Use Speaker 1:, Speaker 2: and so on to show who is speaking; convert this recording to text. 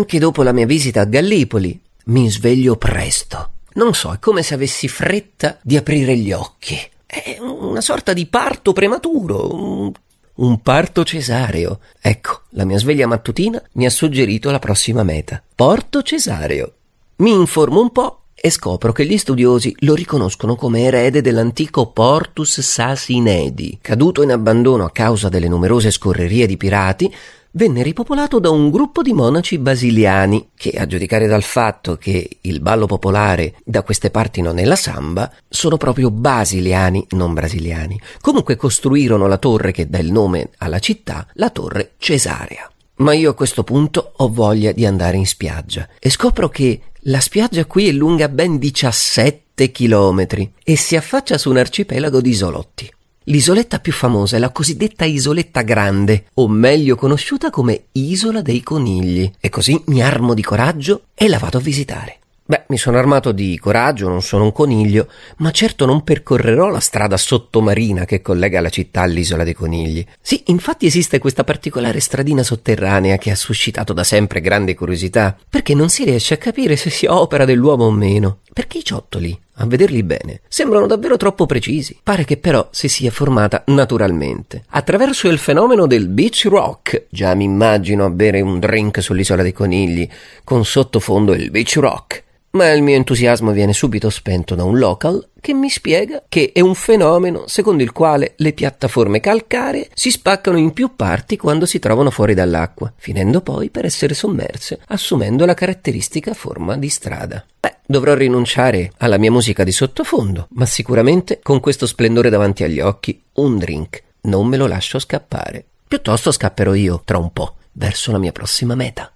Speaker 1: Anche dopo la mia visita a Gallipoli mi sveglio presto. Non so, è come se avessi fretta di aprire gli occhi. È una sorta di parto prematuro, un, parto cesareo. Ecco, la mia sveglia mattutina mi ha suggerito la prossima meta. Porto cesareo. Mi informo un po' e scopro che gli studiosi lo riconoscono come erede dell'antico Portus Sasinedi, caduto in abbandono a causa delle numerose scorrerie di pirati, venne ripopolato da un gruppo di monaci basiliani che, a giudicare dal fatto che il ballo popolare da queste parti non è la samba, sono proprio basiliani, non brasiliani. Comunque costruirono la torre che dà il nome alla città, la torre Cesarea. Ma io a questo punto ho voglia di andare in spiaggia e scopro che la spiaggia qui è lunga ben 17 chilometri e si affaccia su un arcipelago di isolotti. L'isoletta più famosa è la cosiddetta Isoletta Grande, o meglio conosciuta come Isola dei Conigli, e così mi armo di coraggio e la vado a visitare. Beh, mi sono armato di coraggio, non sono un coniglio, ma certo non percorrerò la strada sottomarina che collega la città all'isola dei conigli. Sì, infatti esiste questa particolare stradina sotterranea che ha suscitato da sempre grande curiosità, perché non si riesce a capire se sia opera dell'uomo o meno. Perché i ciottoli, a vederli bene, sembrano davvero troppo precisi. Pare che però si sia formata naturalmente, attraverso il fenomeno del beach rock. Già mi immagino a bere un drink sull'isola dei conigli, con sottofondo il beach rock ma il mio entusiasmo viene subito spento da un local che mi spiega che è un fenomeno secondo il quale le piattaforme calcaree si spaccano in più parti quando si trovano fuori dall'acqua, finendo poi per essere sommerse, assumendo la caratteristica forma di strada. Beh, dovrò rinunciare alla mia musica di sottofondo, ma sicuramente con questo splendore davanti agli occhi, un drink non me lo lascio scappare. Piuttosto scapperò io, tra un po', verso la mia prossima meta.